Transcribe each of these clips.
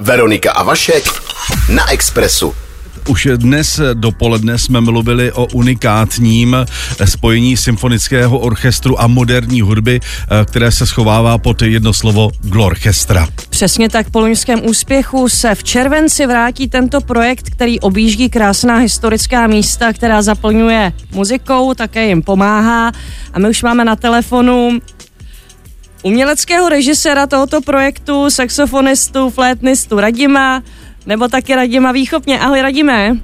Veronika a Vašek na Expressu. Už dnes dopoledne jsme mluvili o unikátním spojení symfonického orchestru a moderní hudby, které se schovává pod jedno slovo Glorchestra. Přesně tak po loňském úspěchu se v červenci vrátí tento projekt, který objíždí krásná historická místa, která zaplňuje muzikou, také jim pomáhá. A my už máme na telefonu uměleckého režiséra tohoto projektu, saxofonistu, flétnistu Radima, nebo taky Radima Výchopně. Ahoj Radime.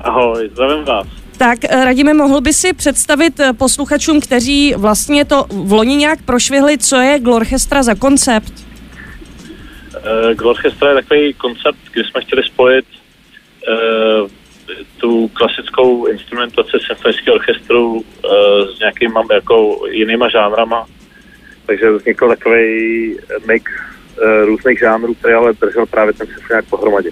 Ahoj, zdravím vás. Tak eh, Radime, mohl by si představit eh, posluchačům, kteří vlastně to v loni nějak prošvihli, co je Glorchestra za koncept? Uh, Glorchestra je takový koncept, kdy jsme chtěli spojit uh, tu klasickou instrumentaci symfonického orchestru uh, s nějakýma jako jinýma žánrama takže vznikl takový mix uh, různých žánrů, který ale držel právě ten symfoniák pohromadě.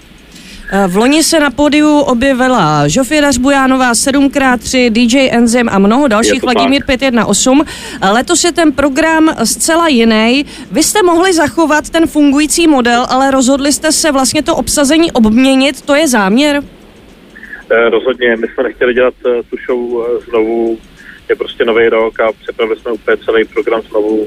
Eh, v loni se na pódiu objevila Žofie Bujánová 7x3, DJ Enzym a mnoho dalších, Vladimír 518. Eh, letos je ten program zcela jiný. Vy jste mohli zachovat ten fungující model, ale rozhodli jste se vlastně to obsazení obměnit, to je záměr? Rozhodně, my jsme nechtěli dělat tu show znovu, je prostě nový rok a připravili jsme úplně celý program znovu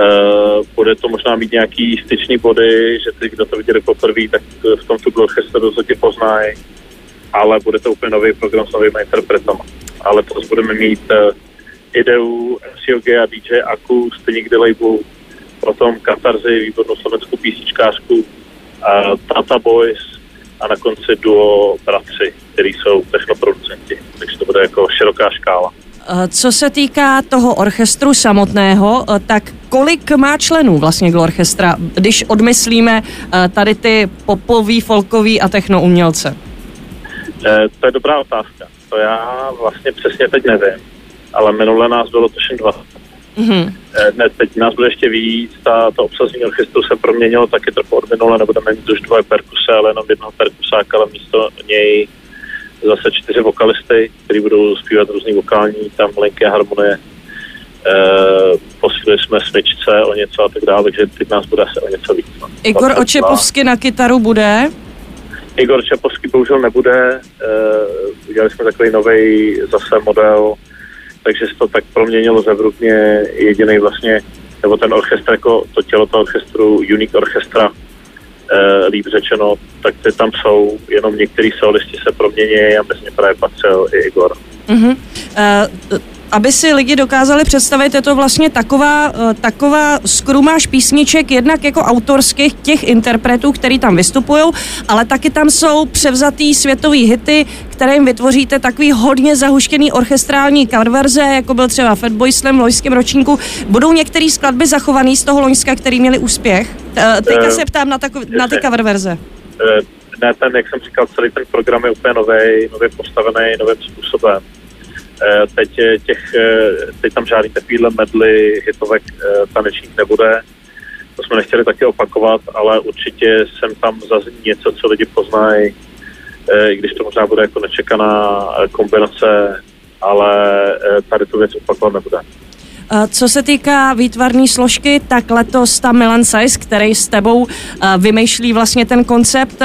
Uh, bude to možná mít nějaký styční body, že ty, kdo to viděli poprvé, tak v tom tu Glorchester rozhodně poznají, ale bude to úplně nový program s novými interpretama. Ale to budeme mít uh, ideu MCOG a DJ Aku, stejně kdy label, potom Katarzy, výbornou slovenskou písničkářku, uh, Tata Boys a na konci duo Bratři, který jsou technoproducenti. Takže to bude jako široká škála. Eh, co se týká toho orchestru samotného, eh, tak kolik má členů vlastně Glorchestra, když odmyslíme eh, tady ty popový, folkový a techno umělce? To je dobrá otázka. To já vlastně přesně teď nevím, ale minule nás bylo tuším dva. Mm-hmm. Ne, teď nás bude ještě víc, ta, to obsazení orchestru se proměnilo taky trochu od minule, nebudeme mít už dvoje perkuse, ale jenom jednoho perkusáka, ale místo něj zase čtyři vokalisty, kteří budou zpívat různý vokální, tam linky a harmonie. E, posílili jsme smyčce o něco a tak dále, takže teď nás bude asi o něco víc. No. Igor Očepovsky na kytaru bude? Igor Čepovský bohužel nebude, e, udělali jsme takový nový zase model, takže se to tak proměnilo zevrubně jediný vlastně, nebo ten orchestr, jako to tělo toho orchestru, Unique Orchestra, e, líp řečeno, tak ty tam jsou, jenom některý solisti se promění a mezi ně právě patřil i Igor. Mm-hmm. Uh, aby si lidi dokázali představit, je to vlastně taková, uh, taková skrumáž písniček, jednak jako autorských těch interpretů, který tam vystupují, ale taky tam jsou převzatý světový hity, které jim vytvoříte takový hodně zahuštěný orchestrální coververze, jako byl třeba Fatboy Slam v loňském ročníku. Budou některé skladby zachované z toho loňska, který měli úspěch? Uh, teďka se ptám na, takov, na ty coververze ne, ten, jak jsem říkal, celý ten program je úplně nový, nově postavený novým způsobem. Eh, teď, těch, eh, teď tam žádný takovýhle medly, hitovek eh, tanečních nebude. To jsme nechtěli taky opakovat, ale určitě jsem tam zazní něco, co lidi poznají, i když to možná bude jako nečekaná kombinace, ale tady tu věc opakovat nebude. Co se týká výtvarné složky, tak letos ta Milan Size, který s tebou vymýšlí vlastně ten koncept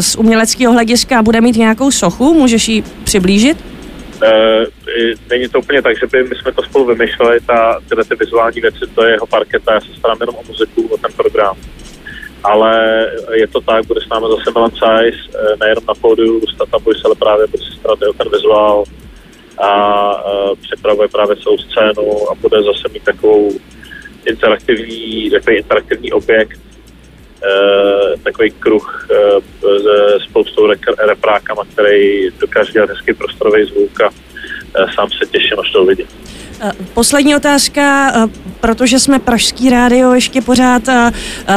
z uměleckého hlediska, bude mít nějakou sochu, můžeš ji přiblížit? Uh, není to úplně tak, že by my jsme to spolu vymýšleli, ta, tyhle ty vizuální věci, to je jeho parketa, já se starám jenom o muziku, o ten program. Ale je to tak, bude s námi zase Milan Size, nejenom na pódiu s Tata Boys, ale právě bude se starat o ten vizuál, a připravuje právě celou scénu a bude zase mít takovou interaktivní, takový interaktivní objekt, takový kruh uh, se spoustou reprákama, který dokáže dělat hezký prostorový zvuk a uh, sám se těším, až to uvidím. Poslední otázka, protože jsme Pražský rádio ještě pořád.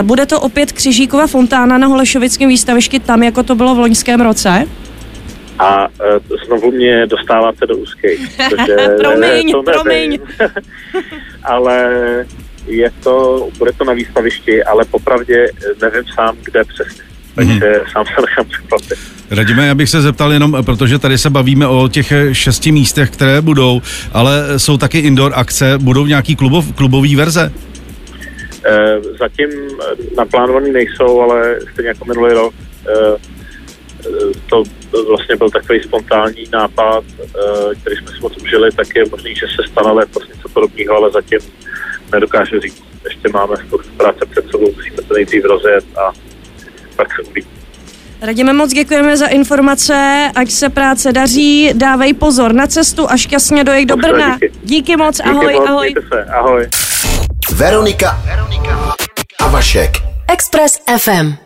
Bude to opět Křižíkova fontána na Holešovickém výstavišti tam, jako to bylo v loňském roce? a znovu mě dostáváte do úzkých. promiň, to promiň. ale je to, bude to na výstavišti, ale popravdě nevím sám, kde přesně. Takže mm-hmm. sám se nechám překvapit. Radíme, já bych se zeptal jenom, protože tady se bavíme o těch šesti místech, které budou, ale jsou taky indoor akce, budou nějaký klubov, klubový verze? Eh, zatím naplánovaný nejsou, ale stejně jako minulý rok eh, to vlastně byl takový spontánní nápad, který jsme si moc užili, tak je možný, že se stane letos něco podobného, ale zatím nedokážu říct. Ještě máme spoustu práce před sebou, musíme to nejdřív rozjet a pak se uvidí. Radíme moc děkujeme za informace, ať se práce daří, dávej pozor na cestu a šťastně dojek do Brna. Díky, díky moc, ahoj, díky moc, ahoj. Se, ahoj. Veronika, Veronika a Vašek. Express FM.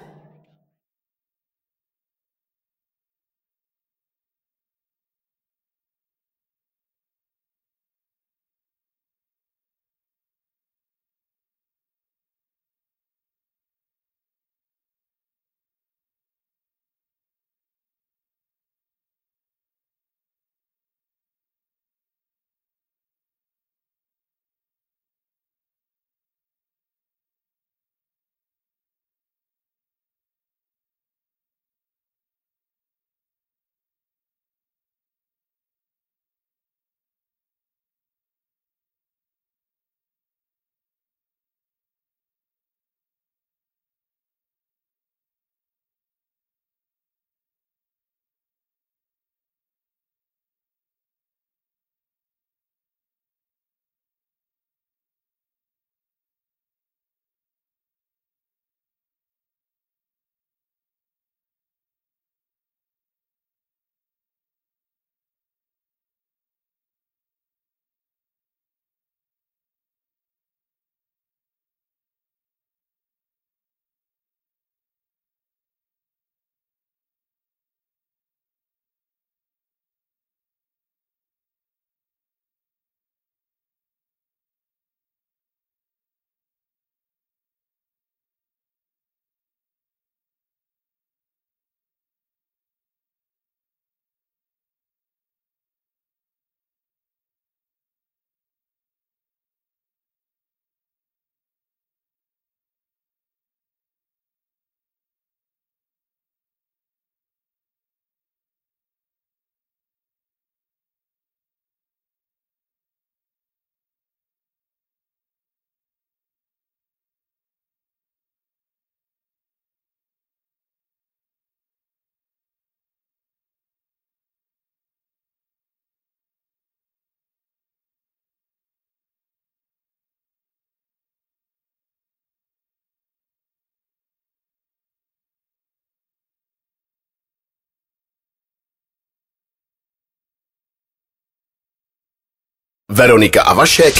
Veronika a Vašek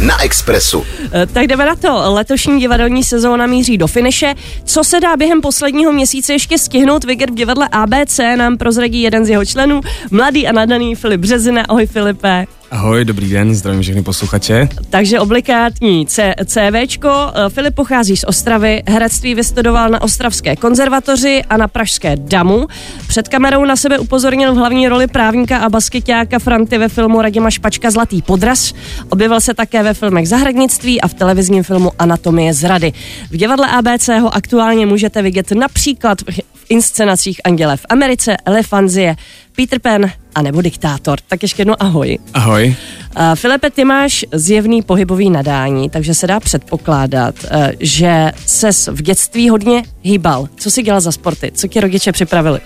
na Expressu. Eh, tak jdeme na to. Letošní divadelní sezóna míří do finiše. Co se dá během posledního měsíce ještě stihnout vidět v divadle ABC, nám prozradí jeden z jeho členů, mladý a nadaný Filip Březina. Ahoj Filipe. Ahoj, dobrý den, zdravím všechny posluchače. Takže obligátní C- CVčko. Eh, Filip pochází z Ostravy, herectví vystudoval na Ostravské konzervatoři a na Pražské Damu. Před kamerou na sebe upozornil v hlavní roli právníka a basketáka Franty ve filmu Radima Špačka Zlatý podraz. Objevil se také ve filmech Zahradnictví a v televizním filmu Anatomie zrady. V divadle ABC ho aktuálně můžete vidět například v inscenacích Anděle v Americe, Elefanzie, Peter Pan a nebo Diktátor. Tak ještě jednou ahoj. Ahoj. Uh, Filipe, ty máš zjevný pohybový nadání, takže se dá předpokládat, uh, že ses v dětství hodně hýbal. Co jsi dělal za sporty? Co ti rodiče připravili?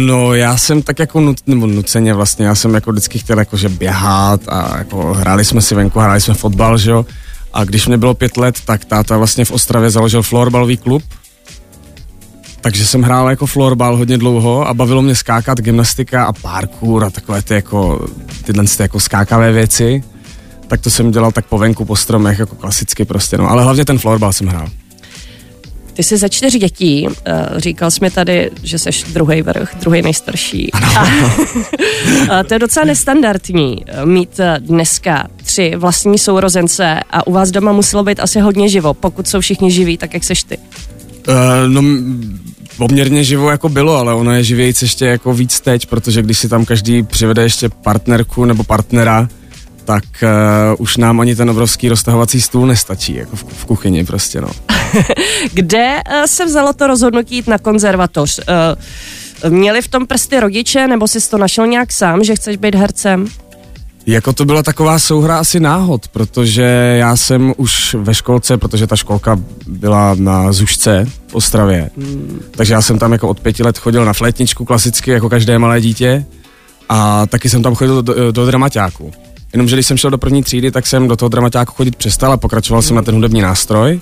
No, já jsem tak jako nut, nebo nuceně vlastně, já jsem jako vždycky chtěl jakože běhat a jako hráli jsme si venku, hráli jsme fotbal, že jo. A když mě bylo pět let, tak táta vlastně v Ostravě založil florbalový klub takže jsem hrál jako florbal hodně dlouho a bavilo mě skákat, gymnastika a parkour a takové ty jako, tyhle ty jako skákavé věci. Tak to jsem dělal tak po venku, po stromech, jako klasicky prostě, no. Ale hlavně ten florbal jsem hrál. Ty jsi ze čtyř dětí, říkal jsi mi tady, že jsi druhý vrch, druhý nejstarší. Ano. A, to je docela nestandardní eh, mít eh, dneska tři vlastní sourozence a u vás doma muselo být asi hodně živo, pokud jsou všichni živí, tak jak seš ty. Uh, no, poměrně živo jako bylo, ale ono je živějíc ještě jako víc teď, protože když si tam každý přivede ještě partnerku nebo partnera, tak uh, už nám ani ten obrovský roztahovací stůl nestačí, jako v, v kuchyni prostě, no. Kde uh, se vzalo to rozhodnutí jít na konzervatoř? Uh, měli v tom prsty rodiče, nebo jsi to našel nějak sám, že chceš být hercem? Jako to byla taková souhra asi náhod, protože já jsem už ve školce, protože ta školka byla na Zušce v Ostravě, hmm. takže já jsem tam jako od pěti let chodil na flétničku klasicky, jako každé malé dítě a taky jsem tam chodil do, do dramaťáku. Jenomže když jsem šel do první třídy, tak jsem do toho dramaťáku chodit přestal a pokračoval jsem na ten hudební nástroj.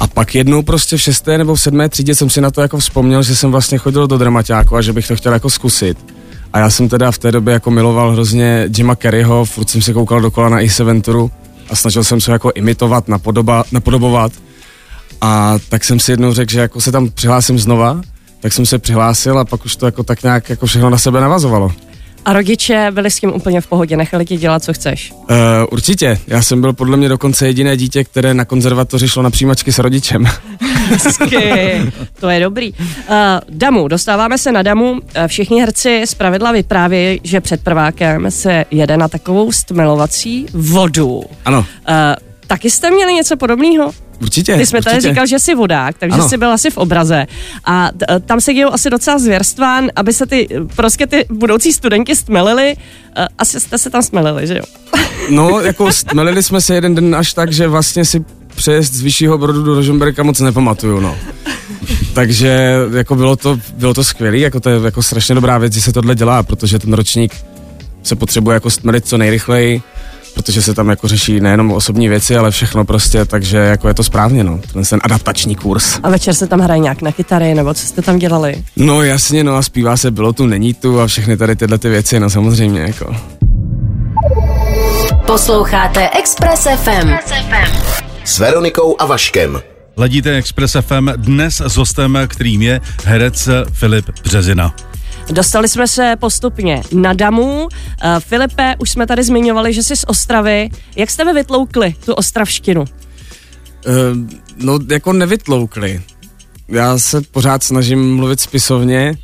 A pak jednou prostě v šesté nebo v sedmé třídě jsem si na to jako vzpomněl, že jsem vlastně chodil do dramaťáku a že bych to chtěl jako zkusit. A já jsem teda v té době jako miloval hrozně Jima Kerryho, furt jsem se koukal dokola na Ace Venturu a snažil jsem se jako imitovat, napodoba, napodobovat. A tak jsem si jednou řekl, že jako se tam přihlásím znova, tak jsem se přihlásil a pak už to jako tak nějak jako všechno na sebe navazovalo. A rodiče byli s tím úplně v pohodě, nechali ti dělat, co chceš? Uh, určitě. Já jsem byl podle mě dokonce jediné dítě, které na konzervatoři šlo na přijímačky s rodičem. Hezky, to je dobrý. Uh, damu, dostáváme se na damu. Eh, všichni herci z pravidla vyprávějí, že před prvákem se jede na takovou stmelovací vodu. Ano. Uh, taky jste měli něco podobného? Určitě. Ty jsme určitě. tady říkal, že jsi vodák, takže ano. jsi byl asi v obraze. A t- e, tam se dějou asi docela zvěrstva, aby se ty prostě ty budoucí studenti stmelili. E, asi jste se tam smelili, že jo? No, jako stmelili jsme se jeden den až tak, že vlastně si přejezd z vyššího brodu do Rožemberka moc nepamatuju, no. Takže jako bylo to, bylo to skvělé, jako to je jako strašně dobrá věc, že se tohle dělá, protože ten ročník se potřebuje jako stmelit co nejrychleji protože se tam jako řeší nejenom osobní věci, ale všechno prostě, takže jako je to správně, no, ten, ten adaptační kurz. A večer se tam hraje nějak na kytary, nebo co jste tam dělali? No jasně, no a zpívá se bylo tu, není tu a všechny tady tyhle ty věci, no samozřejmě, jako. Posloucháte Express FM. S Veronikou a Vaškem. Ladíte Express FM dnes s hostem, kterým je herec Filip Březina. Dostali jsme se postupně na Damu. Uh, Filipe, už jsme tady zmiňovali, že jsi z Ostravy. Jak jste vy vytloukli tu ostravštinu? Uh, no, jako nevytloukli. Já se pořád snažím mluvit spisovně,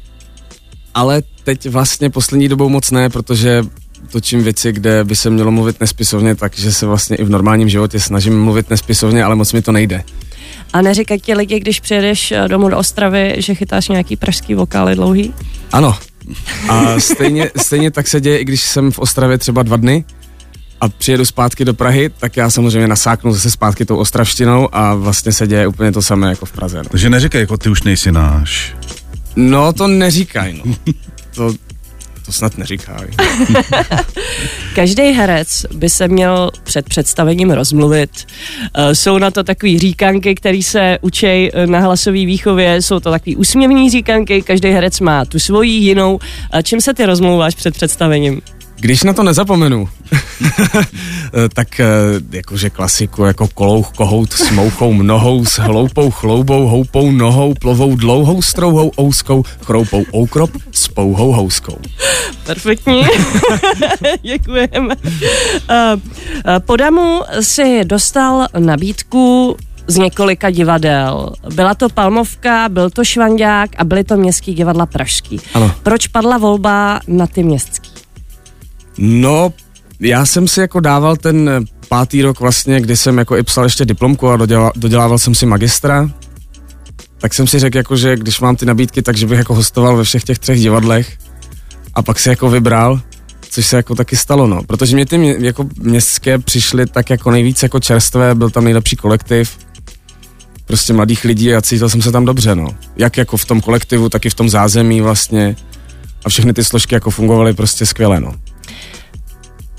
ale teď vlastně poslední dobou moc ne, protože točím věci, kde by se mělo mluvit nespisovně, takže se vlastně i v normálním životě snažím mluvit nespisovně, ale moc mi to nejde. A neříkají ti lidi, když přijedeš eh, domů do Ostravy, že chytáš nějaký pražský vokály dlouhý? Ano. A stejně, stejně tak se děje, i když jsem v Ostravě třeba dva dny a přijedu zpátky do Prahy, tak já samozřejmě nasáknu zase zpátky tou ostravštinou a vlastně se děje úplně to samé jako v Praze. No. Takže neříkej, jako ty už nejsi náš. No, to neříkaj, no. To, to snad neříká. Každý herec by se měl před představením rozmluvit. Uh, jsou na to takový říkanky, který se učej na hlasové výchově, jsou to takový úsměvní říkanky, každý herec má tu svoji jinou. Čím se ty rozmluváš před představením? Když na to nezapomenu, tak eh, jakože klasiku jako kolouch, kohout s mouchou mnohou, s hloupou chloubou, houpou nohou, plovou dlouhou strouhou ouskou, chroupou oukrop s pouhou houskou. Perfektní. Děkujeme. Uh, Podamu si dostal nabídku z několika divadel. Byla to Palmovka, byl to Švandák a byly to městský divadla Pražský. Ano. Proč padla volba na ty městský? No, já jsem si jako dával ten pátý rok vlastně, kdy jsem jako i psal ještě diplomku a dodělával, dodělával jsem si magistra, tak jsem si řekl jako, že když mám ty nabídky, takže bych jako hostoval ve všech těch třech divadlech. A pak si jako vybral, což se jako taky stalo, no. Protože mě ty mě, jako městské přišly tak jako nejvíc jako čerstvé, byl tam nejlepší kolektiv, prostě mladých lidí a cítil jsem se tam dobře, no. Jak jako v tom kolektivu, tak i v tom zázemí vlastně. A všechny ty složky jako fungovaly prostě skvěle, no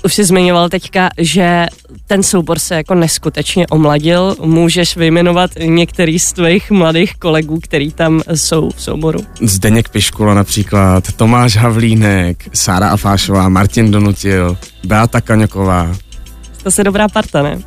už jsi zmiňoval teďka, že ten soubor se jako neskutečně omladil. Můžeš vyjmenovat některý z tvých mladých kolegů, který tam jsou v souboru? Zdeněk Piškula například, Tomáš Havlínek, Sára Afášová, Martin Donutil, Beata Kaňoková. To je dobrá parta, ne?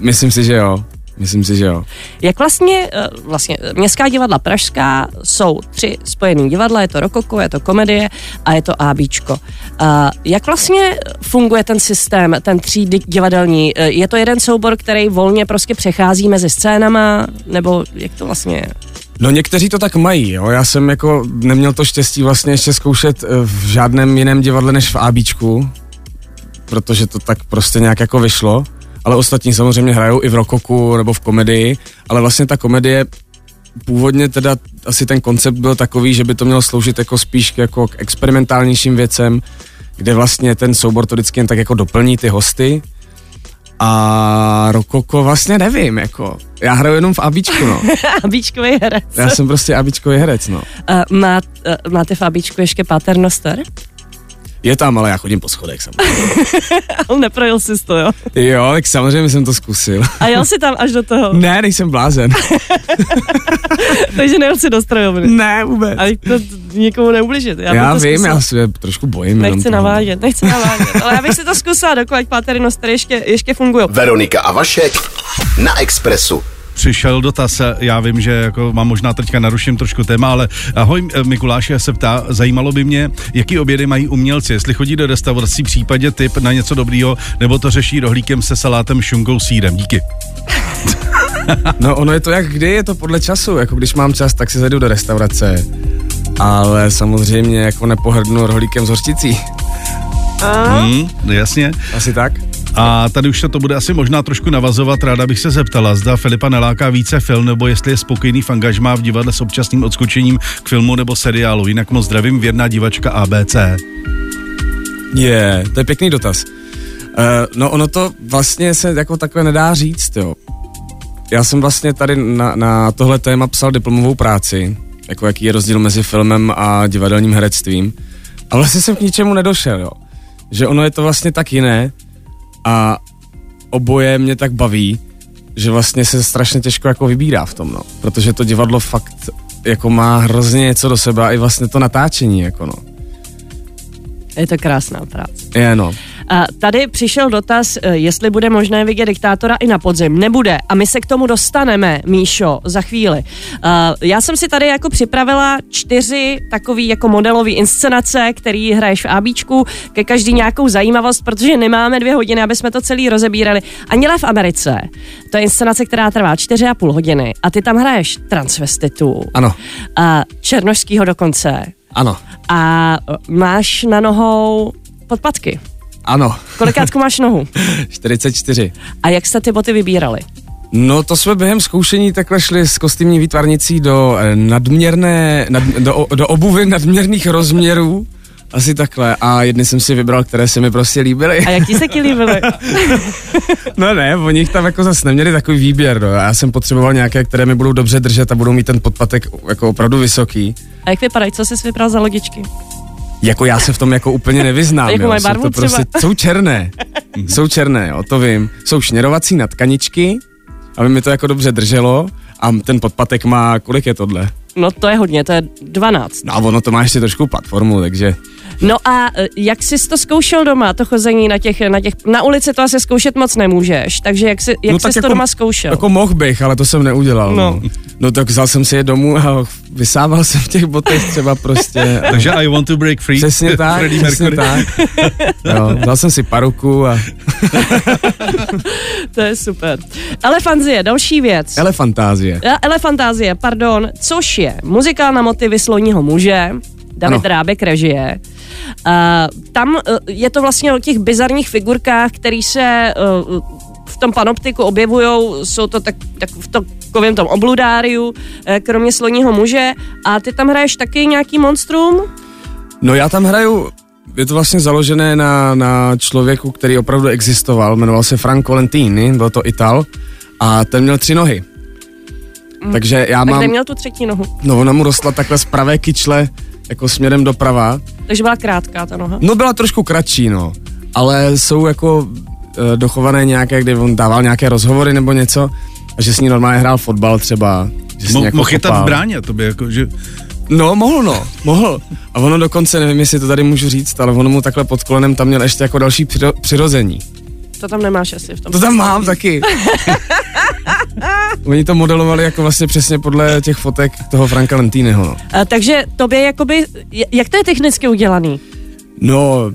Myslím si, že jo. Myslím si, že jo. Jak vlastně, eh, vlastně Městská divadla Pražská jsou tři spojený divadla, je to rokoko, je to komedie a je to ABčko. A jak vlastně funguje ten systém, ten tří divadelní? Eh, je to jeden soubor, který volně prostě přechází mezi scénama, nebo jak to vlastně je? No někteří to tak mají, jo. Já jsem jako neměl to štěstí vlastně ještě zkoušet eh, v žádném jiném divadle než v ABčku, protože to tak prostě nějak jako vyšlo ale ostatní samozřejmě hrajou i v rokoku nebo v komedii, ale vlastně ta komedie původně teda asi ten koncept byl takový, že by to mělo sloužit jako spíš jako k experimentálnějším věcem, kde vlastně ten soubor to vždycky jen tak jako doplní ty hosty. A Rokoko vlastně nevím, jako. Já hraju jenom v Abičku, no. Abíčkový herec. Já jsem prostě Abičkový herec, no. Uh, má, uh, máte v Abíčku ještě paternoster? Je tam, ale já chodím po schodech samozřejmě. Ale neprojel jsi to, jo? Jo, tak samozřejmě jsem to zkusil. A jel jsi tam až do toho, Ne, nejsem blázen. takže nejel si do strojovny. ne, vůbec. A to nikomu neubližit. Já, Já, vím, zkusila. já se trošku bojím. Nechci navádět, nechci navádět, ale já bych si to zkusila, dokud paternostery ještě, ještě fungují. Veronika a Vašek na Expressu. Přišel dotaz, já vím, že jako mám možná teďka naruším trošku téma, ale ahoj Mikuláš se ptá, zajímalo by mě, jaký obědy mají umělci, jestli chodí do restaurací v případě typ na něco dobrýho, nebo to řeší rohlíkem se salátem, šunkou, sírem. Díky. No ono je to jak kdy, je to podle času. Jako když mám čas, tak si zajdu do restaurace. Ale samozřejmě jako nepohrdnu rohlíkem z hořčicí. Hmm, jasně. Asi tak? A tady už se to bude asi možná trošku navazovat. Ráda bych se zeptala, zda Filipa neláká více film, nebo jestli je spokojený v angažmá v divadle s občasným odskočením k filmu nebo seriálu. Jinak moc zdravím, věrná divačka ABC. Je, yeah, to je pěkný dotaz. Uh, no ono to vlastně se jako takhle nedá říct, jo. Já jsem vlastně tady na, na tohle téma psal diplomovou práci, jako jaký je rozdíl mezi filmem a divadelním herectvím. A vlastně jsem k ničemu nedošel, jo. Že ono je to vlastně tak jiné a oboje mě tak baví, že vlastně se strašně těžko jako vybírá v tom, no. Protože to divadlo fakt jako má hrozně něco do sebe a i vlastně to natáčení, jako no. Je to krásná práce. Je, no. A tady přišel dotaz, eh, jestli bude možné vidět diktátora i na podzim. Nebude. A my se k tomu dostaneme, Míšo, za chvíli. Uh, já jsem si tady jako připravila čtyři takový jako modelový inscenace, který hraješ v ABčku, ke každý nějakou zajímavost, protože nemáme dvě hodiny, aby jsme to celý rozebírali. Anděle v Americe, to je inscenace, která trvá čtyři a půl hodiny a ty tam hraješ transvestitu. Ano, A černožskýho dokonce. ano, A eh, máš na nohou podpatky. Ano. Kolikátku máš nohu? 44. A jak jste ty boty vybírali? No to jsme během zkoušení takhle šli s kostýmní výtvarnicí do eh, nadměrné, nad, do, do obuvy nadměrných rozměrů, asi takhle. A jedny jsem si vybral, které se mi prostě líbily. A jaký se ti líbily? No ne, oni jich tam jako zase neměli takový výběr, no. Já jsem potřeboval nějaké, které mi budou dobře držet a budou mít ten podpatek jako opravdu vysoký. A jak vypadají? Co jsi vybral za lodičky? Jako já se v tom jako úplně nevyznám. Jakou jo. Jsou to prostě, třeba? jsou černé. jsou černé, jo, to vím. Jsou šněrovací na tkaničky, aby mi to jako dobře drželo. A ten podpatek má, kolik je tohle? No to je hodně, to je 12. No a ono to má ještě trošku platformu, takže No a e, jak jsi to zkoušel doma, to chození na těch, na těch, na ulici to asi zkoušet moc nemůžeš, takže jak, jsi, jak no, jsi to jako, doma zkoušel? Jako mohl bych, ale to jsem neudělal. No. No. no tak vzal jsem si je domů a vysával jsem v těch botech třeba prostě. Takže I want to break free. Přesně tak, Freddie přesně tak. Jo, dal jsem si paruku a To je super. Elefanzie, další věc. elefantázie. E, Elefantázie, pardon, což je muzikál na motivy sloního muže, David Ano. Rábek režie. Uh, tam uh, je to vlastně o těch bizarních figurkách, které se uh, v tom panoptiku objevují, jsou to tak, tak v takovém tom obludáriu, eh, kromě sloního muže. A ty tam hraješ taky nějaký monstrum? No já tam hraju, je to vlastně založené na, na člověku, který opravdu existoval, jmenoval se Frank Valentini, byl to Ital a ten měl tři nohy. Takže já A mám, kde měl tu třetí nohu? no ona mu rostla takhle z pravé kyčle, jako směrem doprava. Takže byla krátká ta noha. No byla trošku kratší, no. Ale jsou jako e, dochované nějaké, kdy on dával nějaké rozhovory nebo něco, a že s ní normálně hrál fotbal třeba. Že Mo- jako Mohl chytat v bráně, to by jako, že... No, mohl no, mohl. A ono dokonce, nevím, jestli to tady můžu říct, ale ono mu takhle pod kolenem tam měl ještě jako další přiro- přirození. To tam nemáš asi v tom. To tam mám taky. Oni to modelovali jako vlastně přesně podle těch fotek toho Franka Lentýneho, no. A, takže tobě jakoby, jak to je technicky udělaný? No,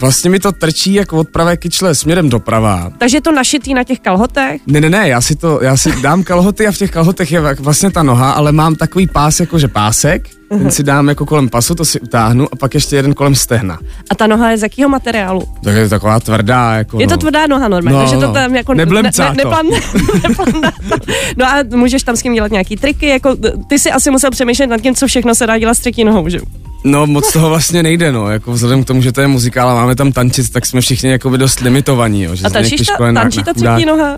vlastně mi to trčí jako od pravé kyčle směrem doprava. Takže je to našitý na těch kalhotech? Ne, ne, ne, já si to, já si dám kalhoty a v těch kalhotech je vlastně ta noha, ale mám takový pás jakože pásek, ten si dám jako kolem pasu, to si utáhnu a pak ještě jeden kolem stehna. A ta noha je z jakého materiálu? Tak je to taková tvrdá, jako Je to no. tvrdá noha normálně, No, takže to no. tam jako Neblemcá to. neplan, neplan, No a můžeš tam s tím dělat nějaký triky, jako ty si asi musel přemýšlet nad tím, co všechno se dá dělat s třetí nohou, že? No moc toho vlastně nejde, no, jako vzhledem k tomu, že to je muzikál a máme tam tančit, tak jsme všichni jako by dost limitovaní, jo. Že A tančíš ta, tančí ta třetí noha?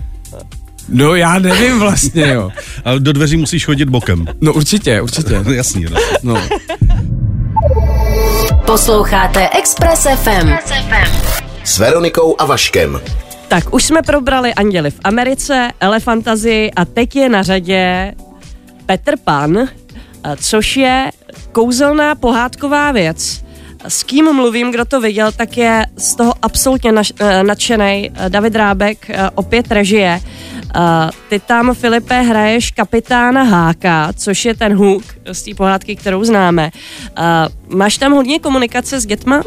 No já nevím vlastně, jo. Ale do dveří musíš chodit bokem. No určitě, určitě. Jasný, no. No. Posloucháte Express FM. S Veronikou a Vaškem. Tak, už jsme probrali Anděli v Americe, Elefantazii a teď je na řadě Petr Pan, eh, což je kouzelná pohádková věc. S kým mluvím, kdo to viděl, tak je z toho absolutně eh, nadšený eh, David Rábek, eh, opět režie. Ty tam, Filipe, hraješ kapitána Háka, což je ten hůk z té pohádky, kterou známe. Máš tam hodně komunikace s dětma?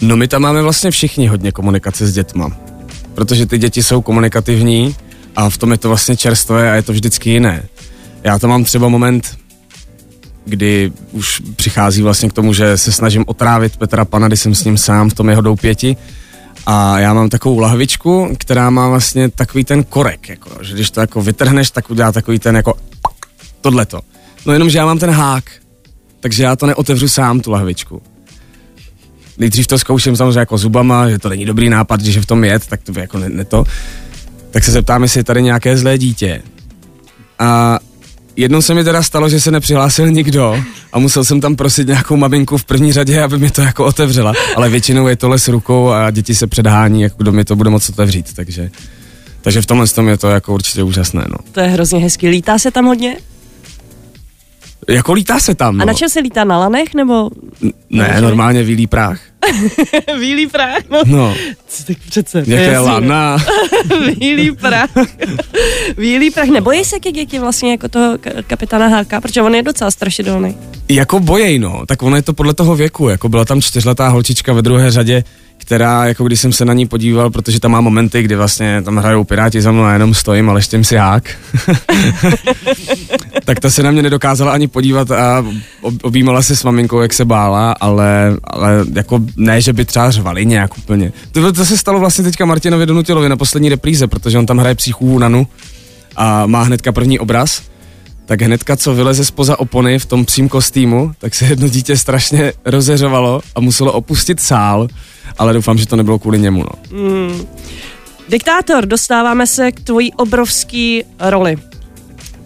No my tam máme vlastně všichni hodně komunikace s dětma, protože ty děti jsou komunikativní a v tom je to vlastně čerstvé a je to vždycky jiné. Já tam mám třeba moment, kdy už přichází vlastně k tomu, že se snažím otrávit Petra Pana, když jsem s ním sám v tom jeho doupěti a já mám takovou lahvičku, která má vlastně takový ten korek, jako, že když to jako vytrhneš, tak udělá takový ten jako tohleto. No jenom, že já mám ten hák, takže já to neotevřu sám, tu lahvičku nejdřív to zkouším samozřejmě jako zubama, že to není dobrý nápad, když je v tom jet, tak to by jako ne, ne to. Tak se zeptám, jestli je tady nějaké zlé dítě. A jednou se mi teda stalo, že se nepřihlásil nikdo a musel jsem tam prosit nějakou maminku v první řadě, aby mi to jako otevřela. Ale většinou je tohle s rukou a děti se předhání, jako kdo mi to bude moc otevřít, takže... Takže v tomhle tom je to jako určitě úžasné, no. To je hrozně hezký. Lítá se tam hodně? Jako lítá se tam, no. A na čem se lítá? Na lanech nebo Ne, normálně výlí práh. Bílý prach? No, No, tak přece. jaké lana. Bílý prach. Bílý prach. Nebojí se ke děti vlastně jako toho ka- kapitána Háka, protože on je docela strašidelný. Jako bojej, no. Tak ono je to podle toho věku. Jako byla tam čtyřletá holčička ve druhé řadě, která, jako když jsem se na ní podíval, protože tam má momenty, kdy vlastně tam hrajou piráti za mnou a jenom stojím a leštěm si hák. tak ta se na mě nedokázala ani podívat a ob- objímala se s maminkou, jak se bála, ale, ale jako ne, že by třeba řvali nějak úplně. To, to se stalo vlastně teďka Martinovi Donutilovi na poslední repríze, protože on tam hraje psychů Nanu a má hnedka první obraz tak hnedka, co vyleze spoza opony v tom psím kostýmu, tak se jedno dítě strašně rozeřovalo a muselo opustit sál, ale doufám, že to nebylo kvůli němu. No. Diktátor, dostáváme se k tvojí obrovský roli.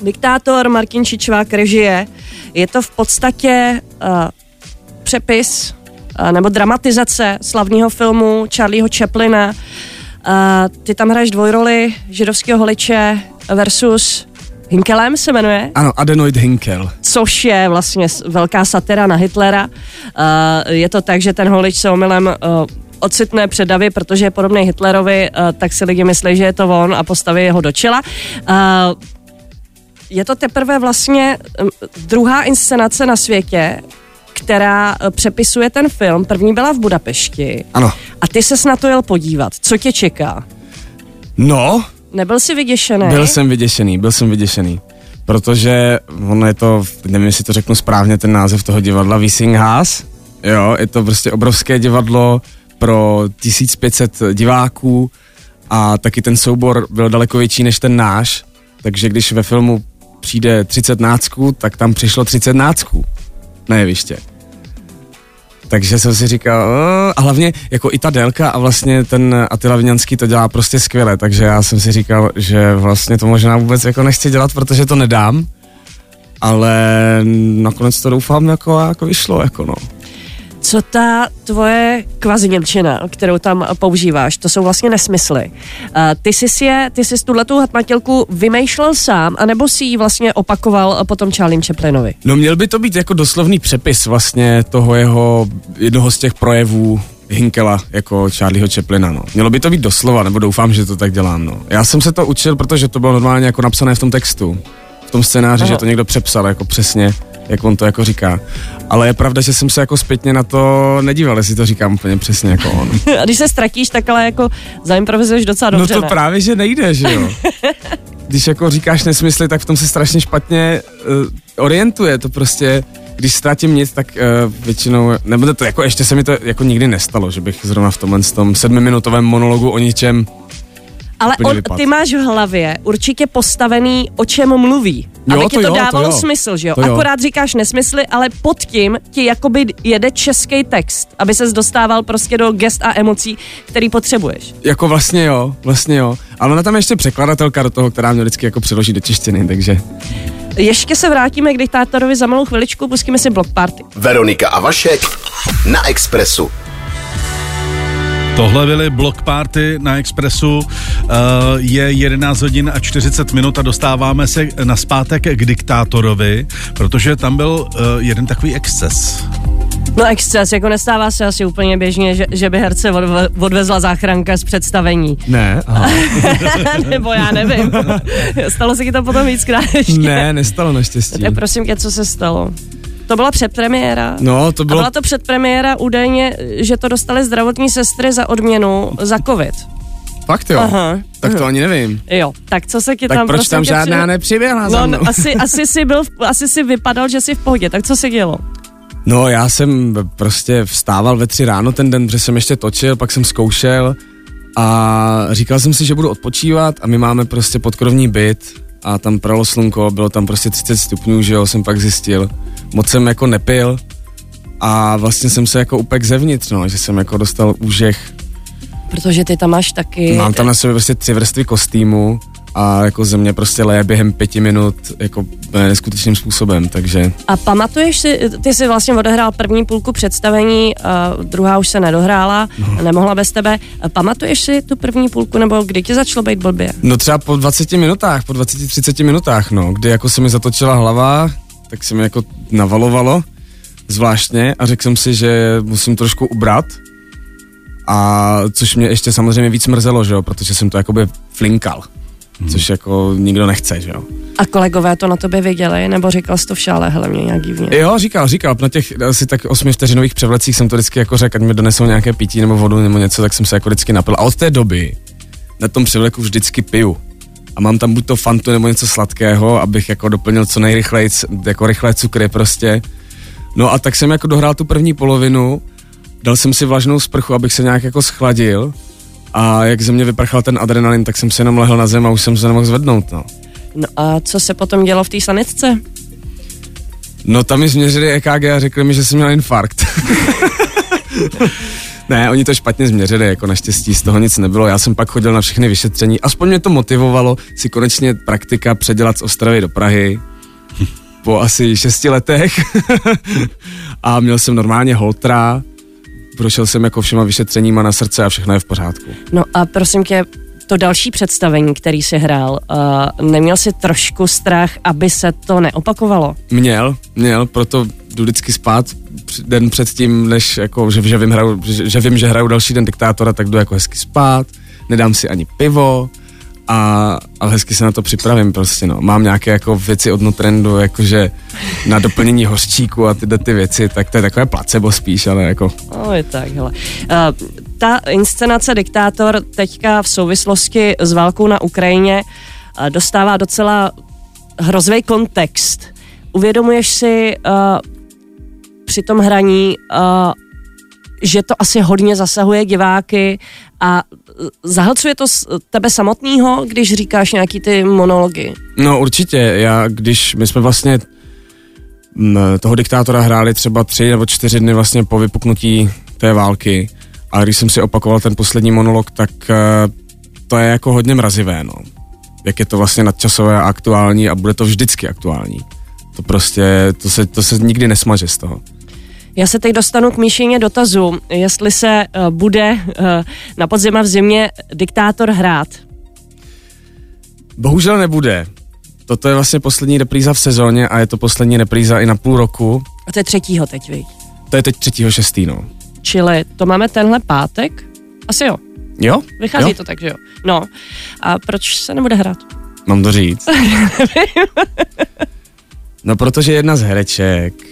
Diktátor Martin Čičvák režie. Je to v podstatě uh, přepis uh, nebo dramatizace slavného filmu Charlieho Chaplina. Uh, ty tam hraješ dvojroli židovského holiče versus Hinkelem se jmenuje, Ano, Adenoid Hinkel. což je vlastně velká satira na Hitlera. Uh, je to tak, že ten holič se omylem uh, ocitne před davy, protože je podobný Hitlerovi, uh, tak si lidi myslí, že je to on a postaví ho do čela. Uh, je to teprve vlastně um, druhá inscenace na světě, která přepisuje ten film. První byla v Budapešti. Ano. A ty se na to jel podívat. Co tě čeká? No, Nebyl jsi vyděšený? byl jsem vyděšený, byl jsem vyděšený. Protože ono je to, nevím, jestli to řeknu správně, ten název toho divadla, Wissinghaus. Jo, je to prostě obrovské divadlo pro 1500 diváků a taky ten soubor byl daleko větší než ten náš, takže když ve filmu přijde 30 nácků, tak tam přišlo 30 nácků na jeviště. Takže jsem si říkal, a hlavně jako i ta délka a vlastně ten Attila Vňanský to dělá prostě skvěle, takže já jsem si říkal, že vlastně to možná vůbec jako nechci dělat, protože to nedám, ale nakonec to doufám jako, jako vyšlo, jako no. Co ta tvoje kvazi Němčina, kterou tam používáš, to jsou vlastně nesmysly. Ty jsi je, ty jsi tuhletu hatmatilku vymýšlel sám, anebo si ji vlastně opakoval potom Charlie Chaplinovi? No měl by to být jako doslovný přepis vlastně toho jeho, jednoho z těch projevů Hinkela jako Charlieho Chaplina, no. Mělo by to být doslova, nebo doufám, že to tak dělám, no. Já jsem se to učil, protože to bylo normálně jako napsané v tom textu, v tom scénáři, Aha. že to někdo přepsal jako přesně, jak on to jako říká. Ale je pravda, že jsem se jako zpětně na to nedíval, jestli to říkám úplně přesně jako on. A když se ztratíš, tak ale jako zaimprovizuješ docela dobře, no to ne? právě, že nejde, že jo. Když jako říkáš nesmysly, tak v tom se strašně špatně uh, orientuje. To prostě, když ztratím nic, tak uh, většinou, nebo to jako ještě se mi to jako nikdy nestalo, že bych zrovna v tomhle tom sedmiminutovém monologu o ničem Ale on, vypad. ty máš v hlavě určitě postavený, o čem mluví. Jo, aby to ti to jo, to dávalo jo. smysl, že jo? To jo. Akorát říkáš nesmysly, ale pod tím ti jakoby jede český text, aby ses dostával prostě do gest a emocí, který potřebuješ. Jako vlastně jo, vlastně jo. Ale ona tam je ještě překladatelka do toho, která mě vždycky jako přeloží do češtiny, takže... Ještě se vrátíme k diktátorovi za malou chviličku, pustíme si Block Party. Veronika a Vašek na Expressu. Tohle byly Block Party na Expressu. Uh, je 11 hodin a 40 minut a dostáváme se na zpátek k diktátorovi, protože tam byl uh, jeden takový exces. No exces, jako nestává se asi úplně běžně, že, že by herce odve, odvezla záchranka z představení. Ne, aha. Nebo já nevím. Stalo se ti to potom víckrát ještě. ne, nestalo naštěstí. Tak prosím tě, co se stalo? To byla předpremiéra. No, to A bylo... byla to předpremiéra údajně, že to dostali zdravotní sestry za odměnu za covid. Fakt jo? Aha. Tak to ani nevím. Jo, tak co se ti Tak tam proč prosím tam žádná při- nepřiběhla za No, mnou? no asi, asi, si byl, asi si vypadal, že jsi v pohodě, tak co se dělo? No já jsem prostě vstával ve tři ráno ten den, protože jsem ještě točil, pak jsem zkoušel a říkal jsem si, že budu odpočívat a my máme prostě podkrovní byt a tam pralo slunko, bylo tam prostě 30 stupňů, že jo, jsem pak zjistil. Moc jsem jako nepil a vlastně jsem se jako upek zevnitř, no, že jsem jako dostal úžeh. Protože ty tam máš taky... Mám tam na sobě prostě tři vrstvy kostýmu a jako ze mě prostě leje během pěti minut jako neskutečným způsobem, takže A pamatuješ si, ty jsi vlastně odehrál první půlku představení, uh, druhá už se nedohrála, No. nemohla bez tebe. Pamatuješ si tu první půlku, nebo kdy ti začalo být blbě? No třeba po 20 minutách, po 20-30 minutách, no, kdy jako se mi zatočila hlava, tak se mi jako navalovalo zvláštně a řekl jsem si, že musím trošku ubrat. A což mě ještě samozřejmě víc mrzelo, že jo, protože jsem to jakoby flinkal. Což jako nikdo nechce, že jo. A kolegové to na tobě věděli, nebo říkal jsi to v šále, hele mě nějak divně. Jo, říkal, říkal, na těch asi tak osmi vteřinových převlecích jsem to vždycky jako řekl, ať mi donesou nějaké pití nebo vodu nebo něco, tak jsem se jako vždycky napil. A od té doby na tom převleku vždycky piju. A mám tam buď to fantu nebo něco sladkého, abych jako doplnil co nejrychleji, jako rychlé cukry prostě. No a tak jsem jako dohrál tu první polovinu, dal jsem si vlažnou sprchu, abych se nějak jako schladil a jak ze mě vyprchal ten adrenalin, tak jsem se jenom lehl na zem a už jsem se nemohl zvednout, no. No a co se potom dělo v té sanitce? No tam mi změřili EKG a řekli mi, že jsem měl infarkt. ne, oni to špatně změřili, jako naštěstí z toho nic nebylo. Já jsem pak chodil na všechny vyšetření. Aspoň mě to motivovalo si konečně praktika předělat z Ostravy do Prahy po asi šesti letech. a měl jsem normálně holtra, prošel jsem jako všema vyšetřeníma na srdce a všechno je v pořádku. No a prosím tě, to další představení, který jsi hrál, uh, neměl jsi trošku strach, aby se to neopakovalo? Měl, měl, proto jdu vždycky spát den předtím, než jako, že, že, vím, hraju, že, že vím, že hraju další den diktátora, tak jdu jako hezky spát, nedám si ani pivo a, a hezky se na to připravím prostě, no. Mám nějaké jako věci od Nutrendu, jakože na doplnění hořčíku a tyhle ty věci, tak to je takové placebo spíš, ale jako No je tak, hele. Uh, ta inscenace Diktátor teďka v souvislosti s válkou na Ukrajině uh, dostává docela hrozný kontext. Uvědomuješ si uh, při tom hraní, uh, že to asi hodně zasahuje diváky a zahlcuje to tebe samotného, když říkáš nějaký ty monology. No určitě, já když my jsme vlastně toho diktátora hráli třeba tři nebo čtyři dny vlastně po vypuknutí té války a když jsem si opakoval ten poslední monolog, tak eh, to je jako hodně mrazivé, no. Jak je to vlastně nadčasové a aktuální a bude to vždycky aktuální. To prostě, to se, to se nikdy nesmaže z toho. Já se teď dostanu k Míšině dotazu, jestli se uh, bude uh, na podzim a v zimě Diktátor hrát. Bohužel nebude. Toto je vlastně poslední repríza v sezóně a je to poslední repríza i na půl roku. A to je třetího teď, viď? To je teď třetího šestý, no. Čili to máme tenhle pátek? Asi jo. Jo? Vychází jo? to tak, že jo. No. A proč se nebude hrát? Mám to říct. no protože jedna z hereček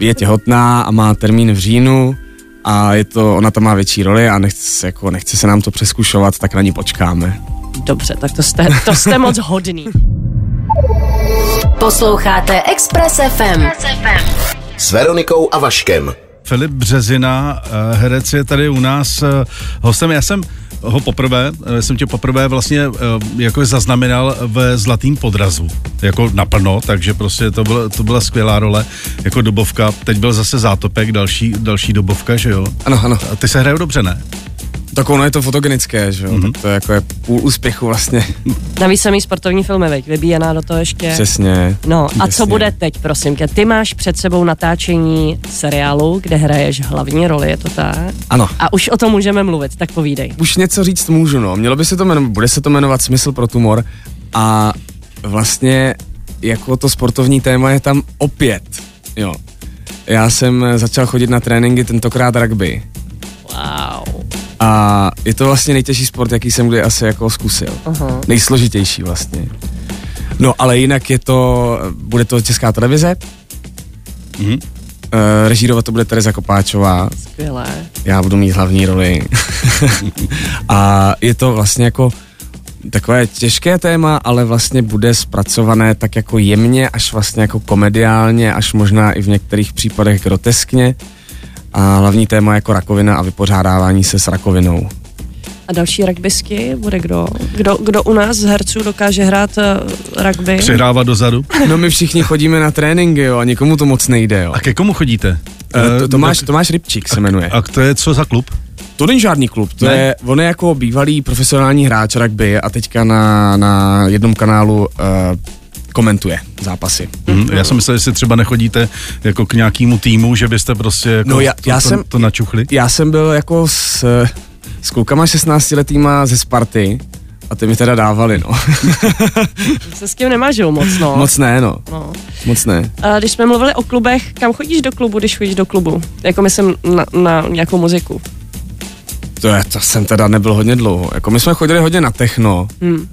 je těhotná a má termín v říjnu a je to, ona tam má větší roli a nechce, jako, nechce se nám to přeskušovat, tak na ní počkáme. Dobře, tak to jste, to jste moc hodný. Posloucháte Express FM. S Veronikou a Vaškem. Filip Březina, eh, herec je tady u nás eh, hostem. Já jsem ho poprvé, eh, jsem tě poprvé vlastně jako zaznamenal ve Zlatým podrazu, jako naplno, takže prostě to byla, to byla skvělá role, jako dobovka. Teď byl zase Zátopek, další, další dobovka, že jo? Ano, ano. A ty se hrajou dobře, ne? Tak ono je to fotogenické, že jo, mm-hmm. tak to je jako je půl úspěchu vlastně. Navíc samý sportovní filmy, veď, vybíjená do toho ještě. Přesně. No a co Přesně. bude teď, prosím tě? Ty máš před sebou natáčení seriálu, kde hraješ hlavní roli, je to tak? Ano. A už o tom můžeme mluvit, tak povídej. Už něco říct můžu, no. Mělo by se to jmenovat, bude se to jmenovat Smysl pro tumor a vlastně jako to sportovní téma je tam opět, jo. Já jsem začal chodit na tréninky tentokrát rugby Wow. a je to vlastně nejtěžší sport, jaký jsem kdy asi jako zkusil. Aha. Nejsložitější vlastně. No ale jinak je to, bude to česká televize, Mhm. uh, režírovat to bude Tereza Kopáčová, Skvělé. já budu mít hlavní roli. a je to vlastně jako takové těžké téma, ale vlastně bude zpracované tak jako jemně, až vlastně jako komediálně, až možná i v některých případech groteskně. A hlavní téma jako rakovina a vypořádávání se s rakovinou. A další rugbysky bude kdo? Kdo, kdo u nás z herců dokáže hrát uh, rugby? Přihrávat dozadu. No my všichni chodíme na tréninky, jo, a nikomu to moc nejde, jo. A ke komu chodíte? Eh, to, Tomáš, tak- Tomáš Rybčík se jmenuje. A to je co za klub? To není žádný klub, to Ne? je, on je jako bývalý profesionální hráč rugby a teďka na, na jednom kanálu uh, komentuje zápasy. Mhm. Já jsem myslel, že si třeba nechodíte jako k nějakému týmu, že byste prostě jako No já- to, já to, jsem- to načuchli. Já jsem byl jako s, s klukama 16 letýma ze Sparty a ty mi teda dávali, no. Se s tím nemážou moc, no. Moc ne, no. no. Moc ne. A když jsme mluvili o klubech, kam chodíš do klubu, když chodíš do klubu? Jako myslím na, na nějakou muziku. To, je, to jsem teda nebyl hodně dlouho. Jako my jsme chodili hodně na techno, Hmm.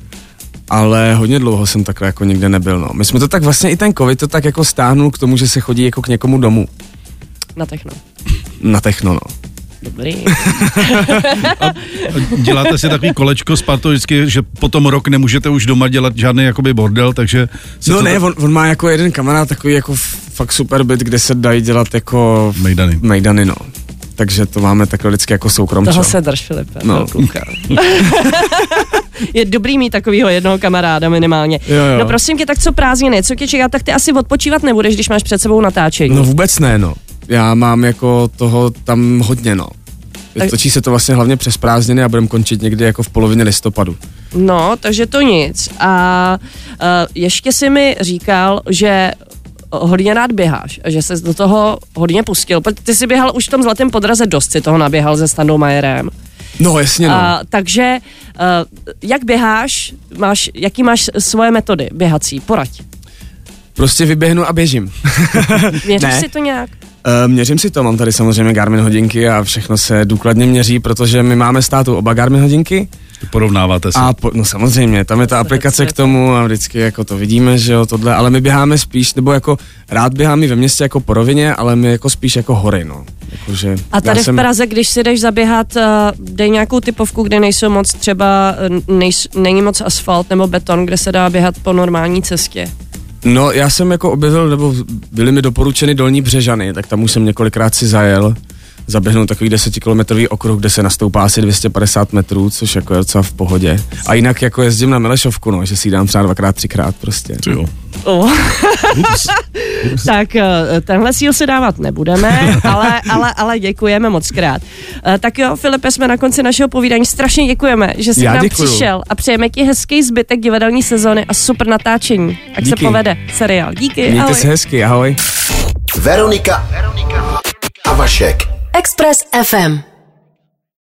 Ale hodně dlouho jsem takhle jako nikde nebyl, no. My jsme to tak vlastně i ten covid to tak jako stáhnul k tomu, že se chodí jako k někomu domů. Na techno. Na techno, no. Dobrý. Děláte si takový kolečko s Spartou vždycky, že potom rok nemůžete už doma dělat žádný jakoby bordel, takže... No to ne, tak- on, on, má jako jeden kamarád takový jako fakt super byt, kde se dají dělat jako Mejdany. mejdany, no. Takže to máme takhle vždycky jako soukromčo. Toho se drž, Filipe. No. Je dobrý mít takového jednoho kamaráda minimálně. Jo, jo. No prosím tě, tak co prázdniny, co tě čeká, tak ty asi odpočívat nebudeš, když máš před sebou natáčení. No vůbec ne, no. Já mám jako toho tam hodně, no. Tak- Točí se to vlastně hlavně přes prázdniny a budeme končit někdy jako v polovině listopadu. No, takže to nic. A uh, ještě si mi říkal, že hodně rád běháš a že se do toho hodně pustil. Ty jsi běhal už v tom zlatém podraze dost, si toho naběhal se Standou Majerem. No jasně, no. A, takže uh, jak běháš, máš, jaký máš svoje metody běhací? Poraď. Prostě vyběhnu a běžím. Měříš Ne. si to nějak? Uh, měřím si to, mám tady samozřejmě Garmin hodinky a všechno se důkladně měří, protože my máme státu oba Garmin hodinky Porovnáváte se. a po, no samozřejmě, tam je ta aplikace k tomu a vždycky jako to vidíme, že jo, tohle, ale my běháme spíš, nebo jako rád běhám i ve městě jako po rovině, ale my jako spíš jako hory, no. Jakože A tady já v Praze, když si jdeš zaběhat, uh, dej nějakou typovku, kde nejsou moc třeba, uh, nejs, není moc asfalt nebo beton, kde se dá běhat po normální cestě. No, já jsem jako objevil, nebo byly mi doporučeny dolní břežany, tak tam už jsem několikrát si zajel, zaběhnout takový desetikilometrový okruh, kde se nastoupá asi 250 metrů, což jako je docela v pohodě. A jinak jako jezdím na Melešovku, no, že si ji dám třeba dvakrát, třikrát prostě. Ty jo. Oh. Ups. tak uh, tenhle síl si dávat nebudeme, ale, ale, ale děkujeme moc krát. Uh, tak jo, Filipe, jsme na konci našeho povídání. Strašně děkujeme, že jsi Já k nám děkuju. přišel a přejeme ti hezký zbytek divadelní sezóny a super natáčení. Ať se Díky. povede seriál. Díky, Mějte ahoj. se hezky, ahoj. Veronika a Vašek. Express FM.